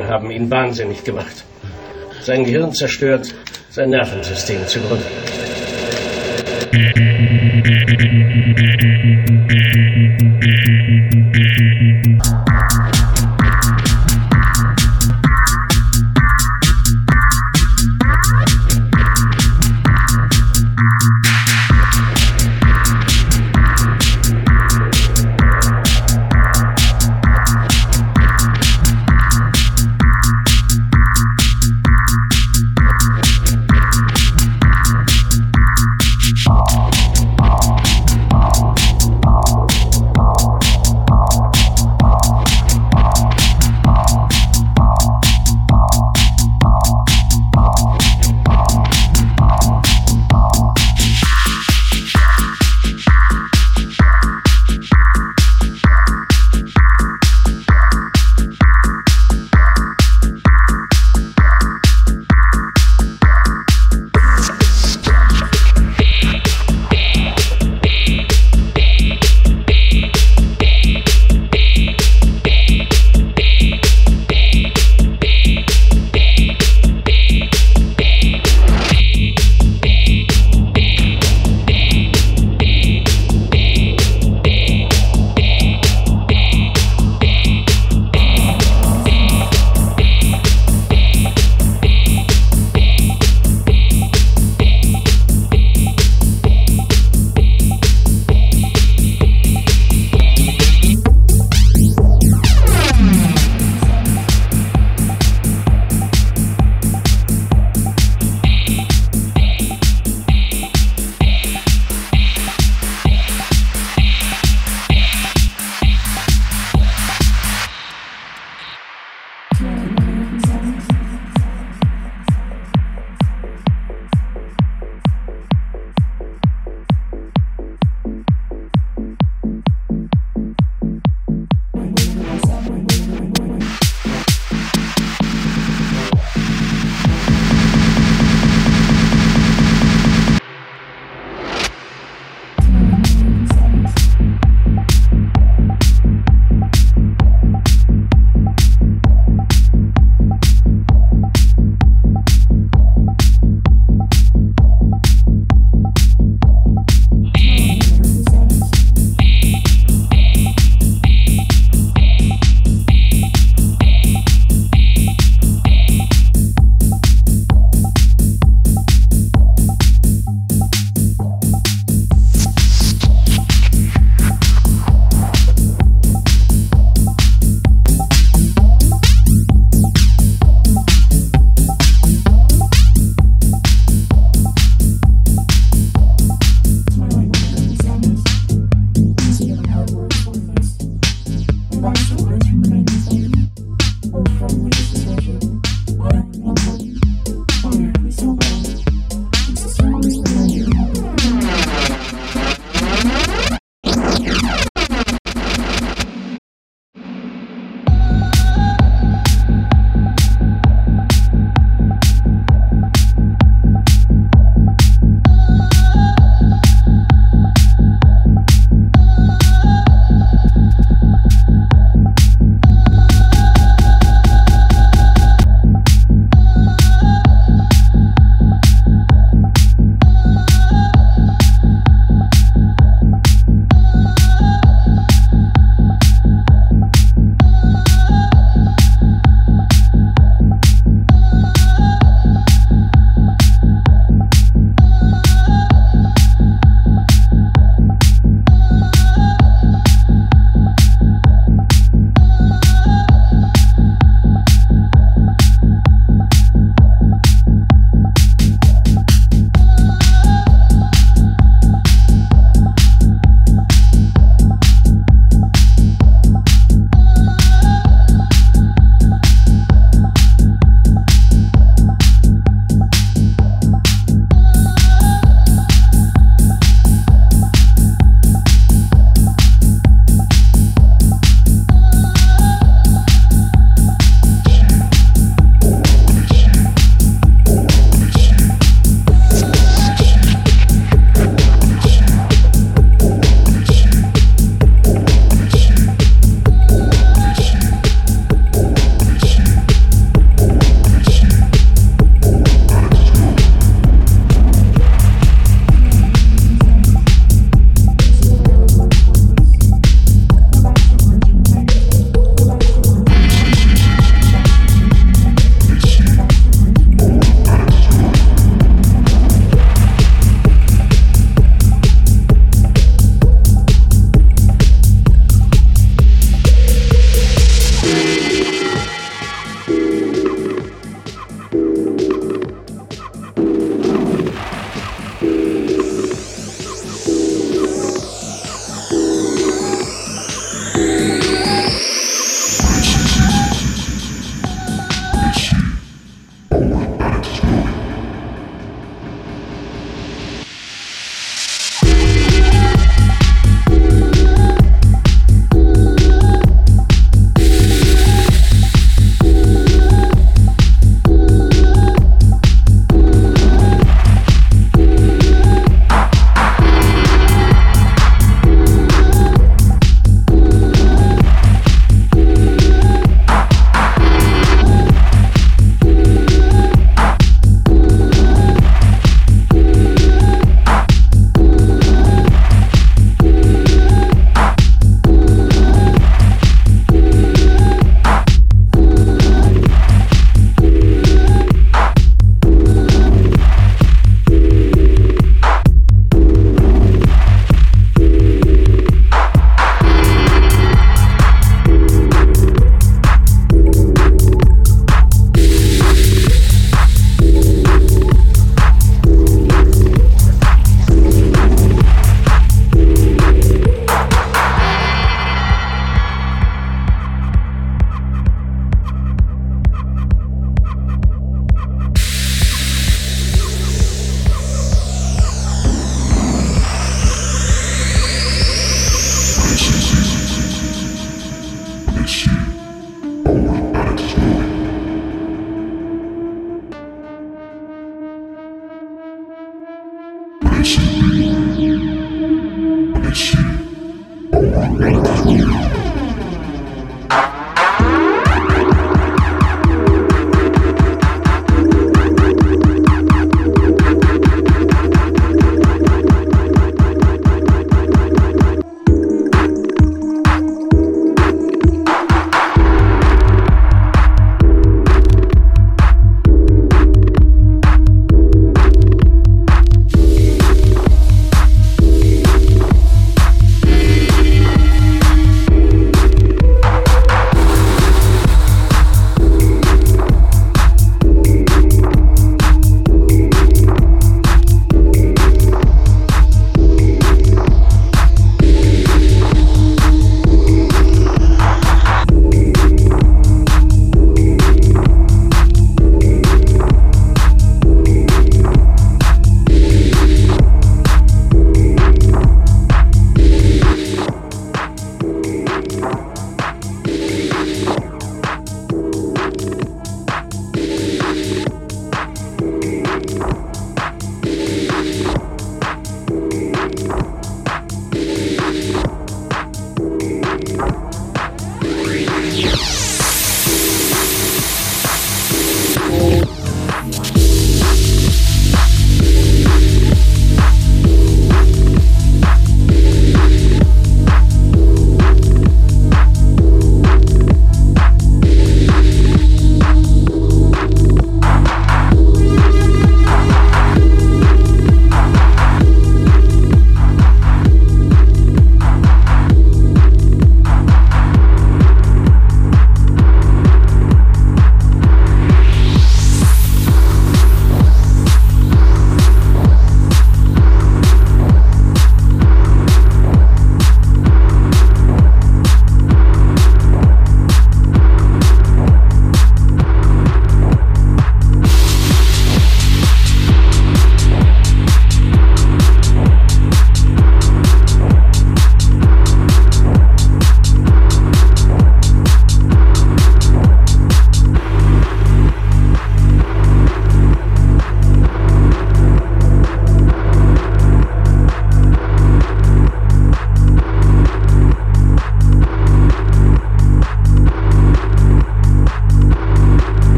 Drogen haben ihn wahnsinnig gemacht. Sein Gehirn zerstört, sein Nervensystem zugrunde.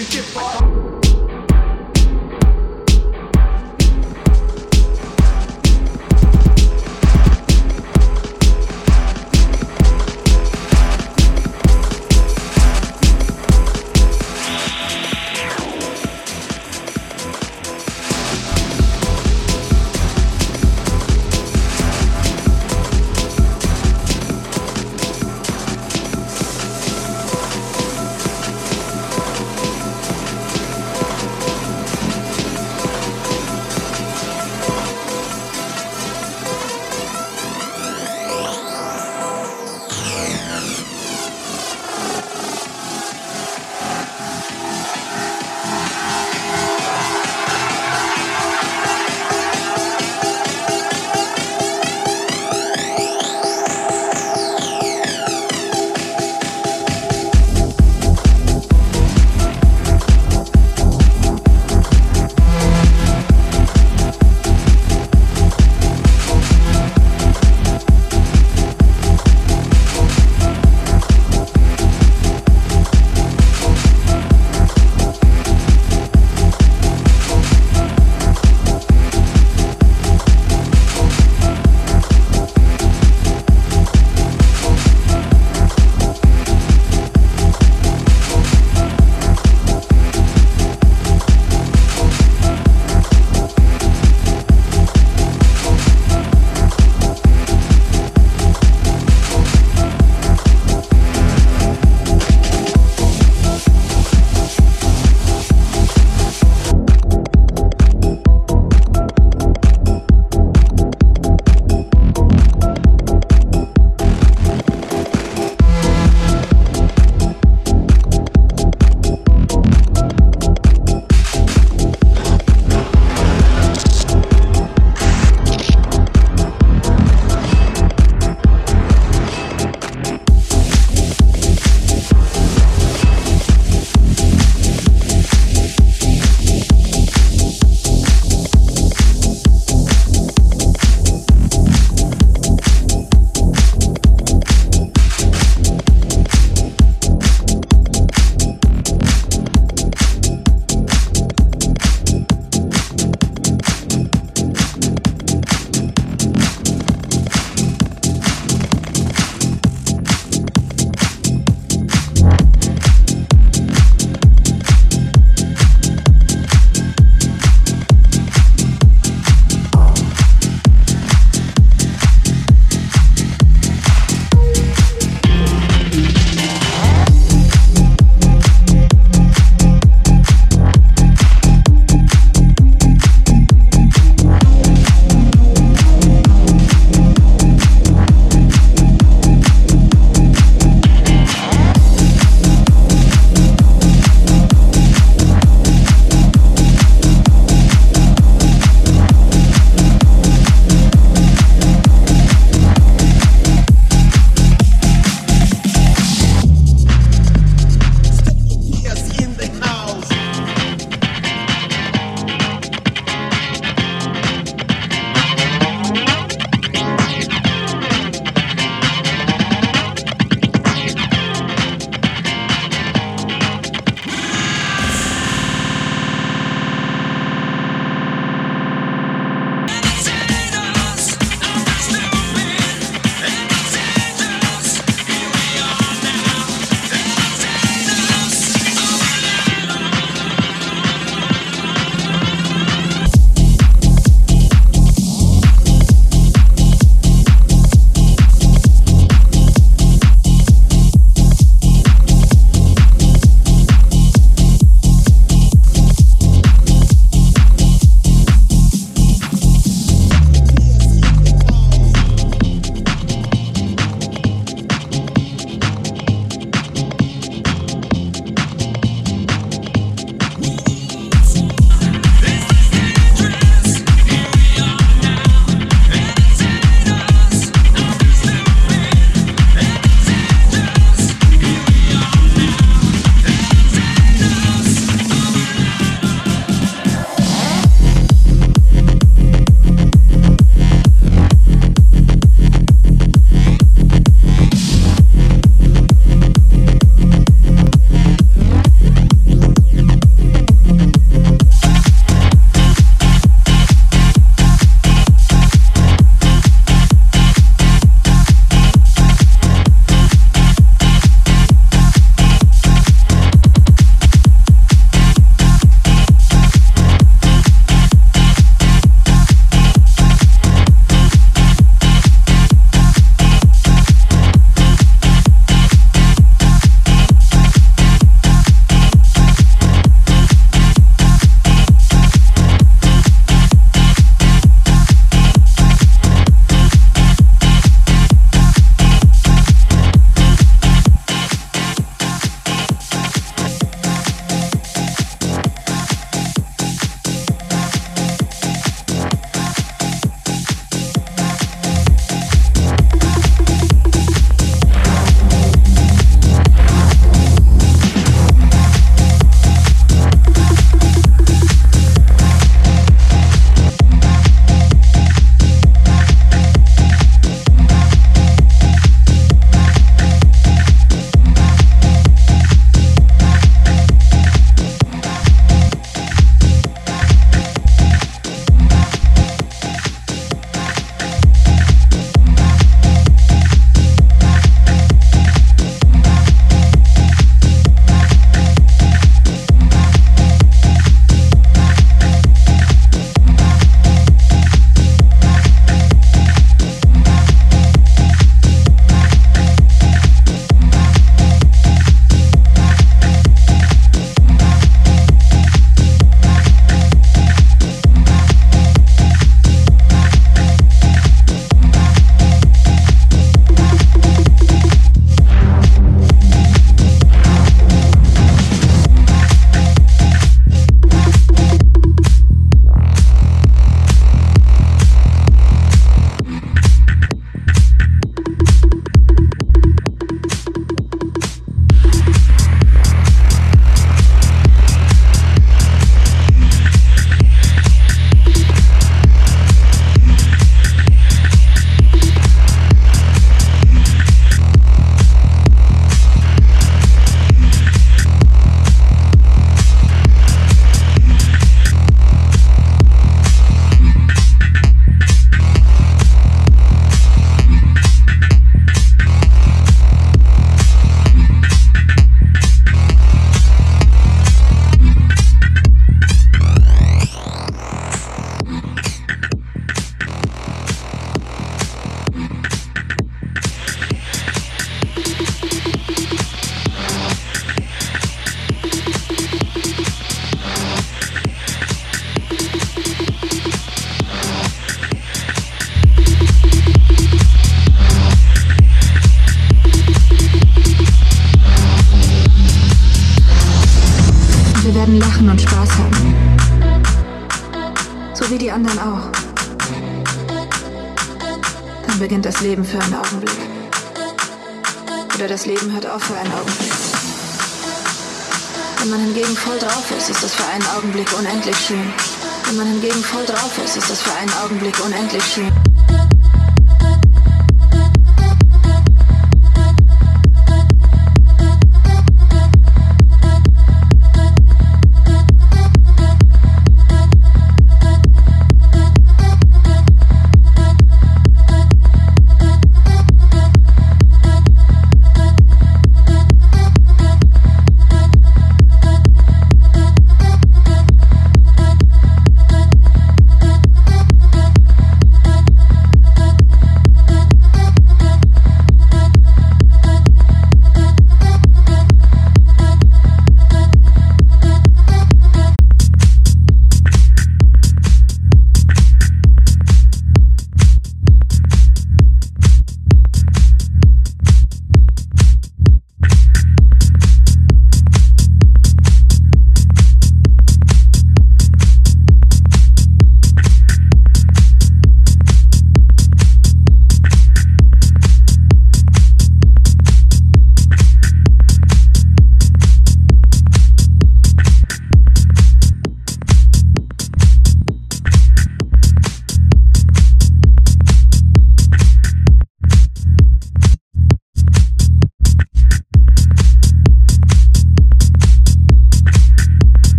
principal.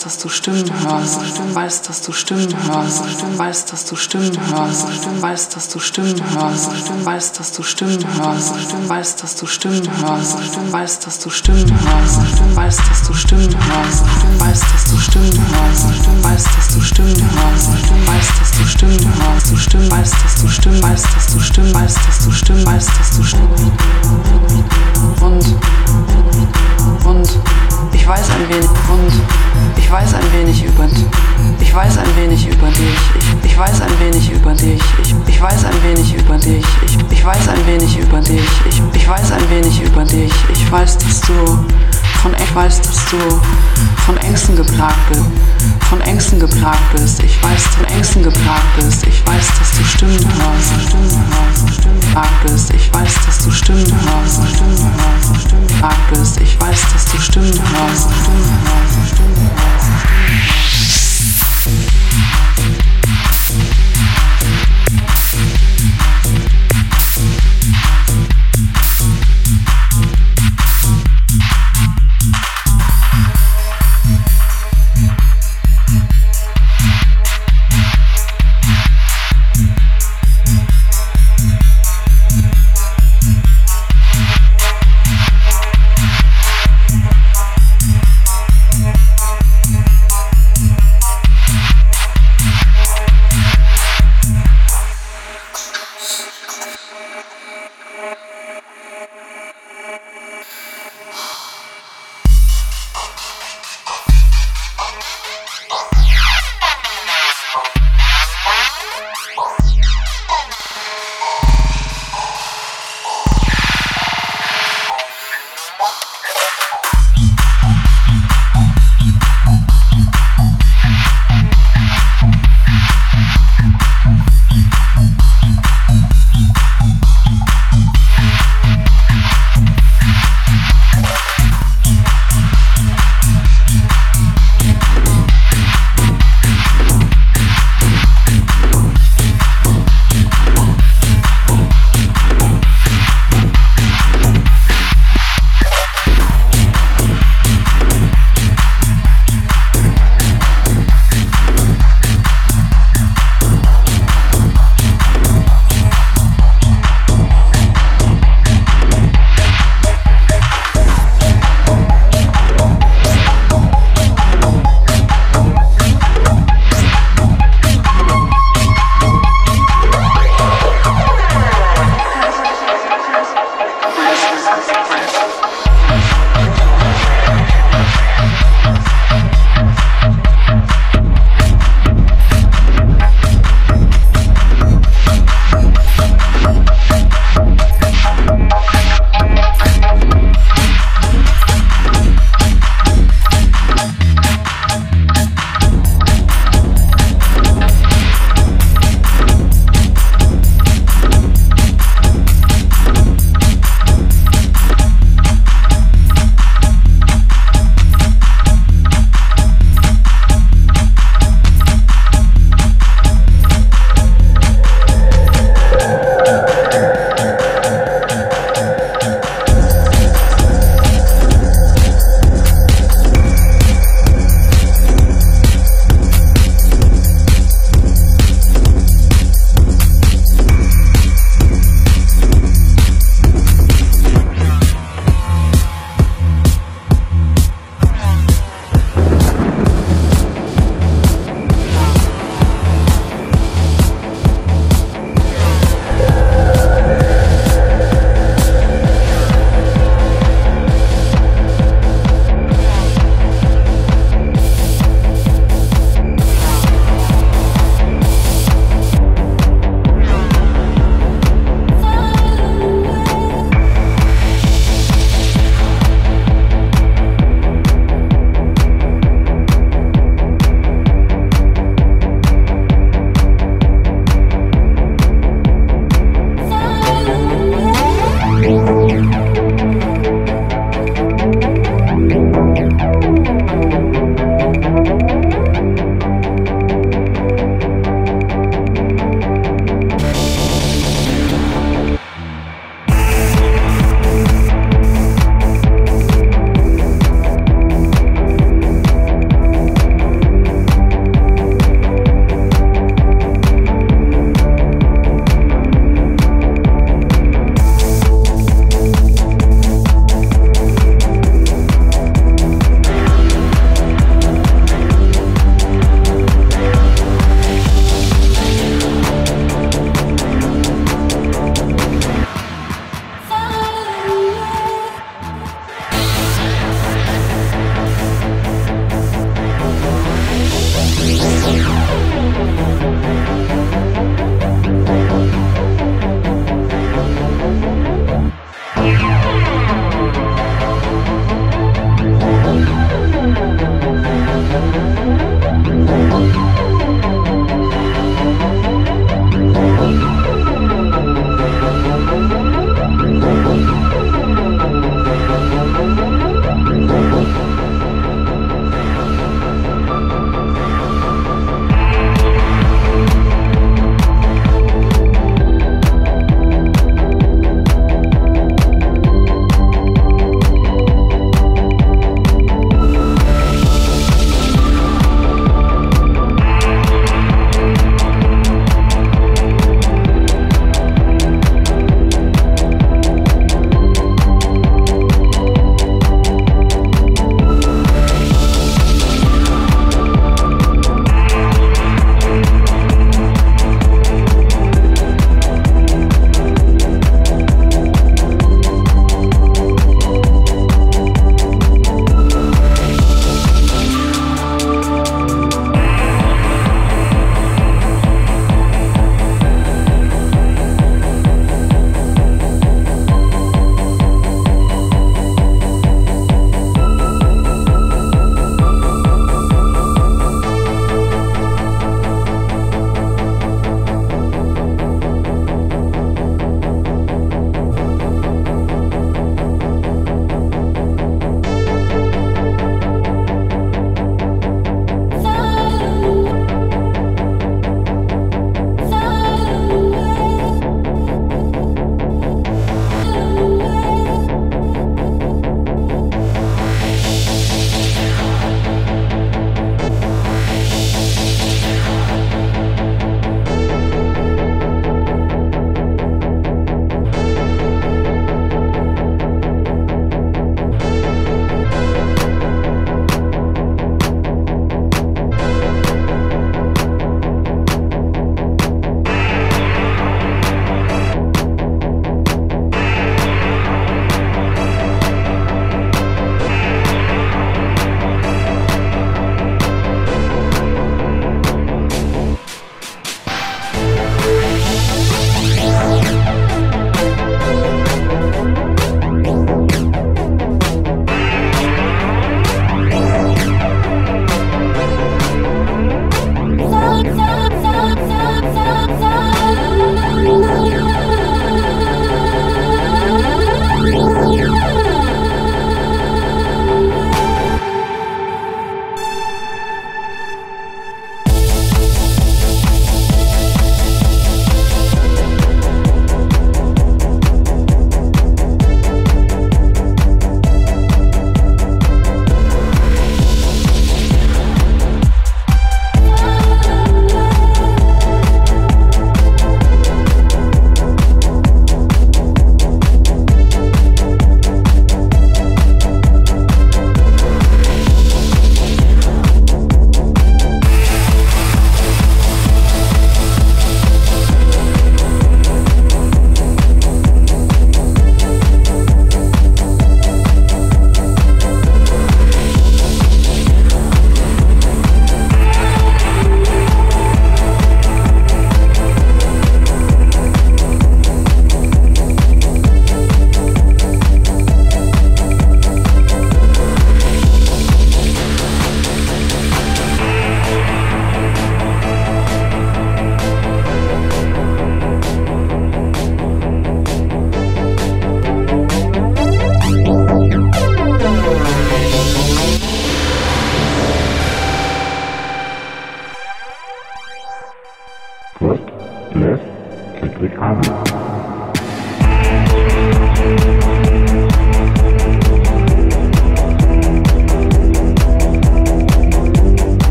weißt, dass du Stimmen hörst, weißt, dass du Stimmen hörst, weißt, dass du Stimmen hörst, weißt, dass du Stimmen hörst, weißt, dass du Stimmen hörst, weißt, dass du Stimmen hörst, weißt, dass du Stimmen hörst, weißt, dass du Stimmen hörst, weißt, dass du Stimmen hörst, weißt, dass du Stimmen hörst, weißt, dass du Stimmen hörst, du Stimmen, weißt, dass du Stimmen, weißt, dass du Stimmen, weißt, dass du Stimmen, weißt, dass du Stimmen und und ich weiß ein wenig und ich weiß ein wenig über ich weiß ein wenig über dich. Ich, ich weiß ein wenig über dich. Ich, ich weiß ein wenig über dich. Ich, ich weiß ein wenig über dich. Ich, ich weiß ein wenig über dich. Ich weiß, dass du von ich weiß, dass du von Ängsten geplagt bist. Von Ängsten geplagt bist. Ich weiß, von Ängsten geplagt bist. Ich weiß, dass du Stimmen hörst. Stimmen hörst. Stimmen bist. Ich weiß, dass du Stimmen hörst. Stimmen hörst. Stimmen geplagt bist. Ich weiß, dass du Stimmen hörst. Stimmen hörst. Stimmen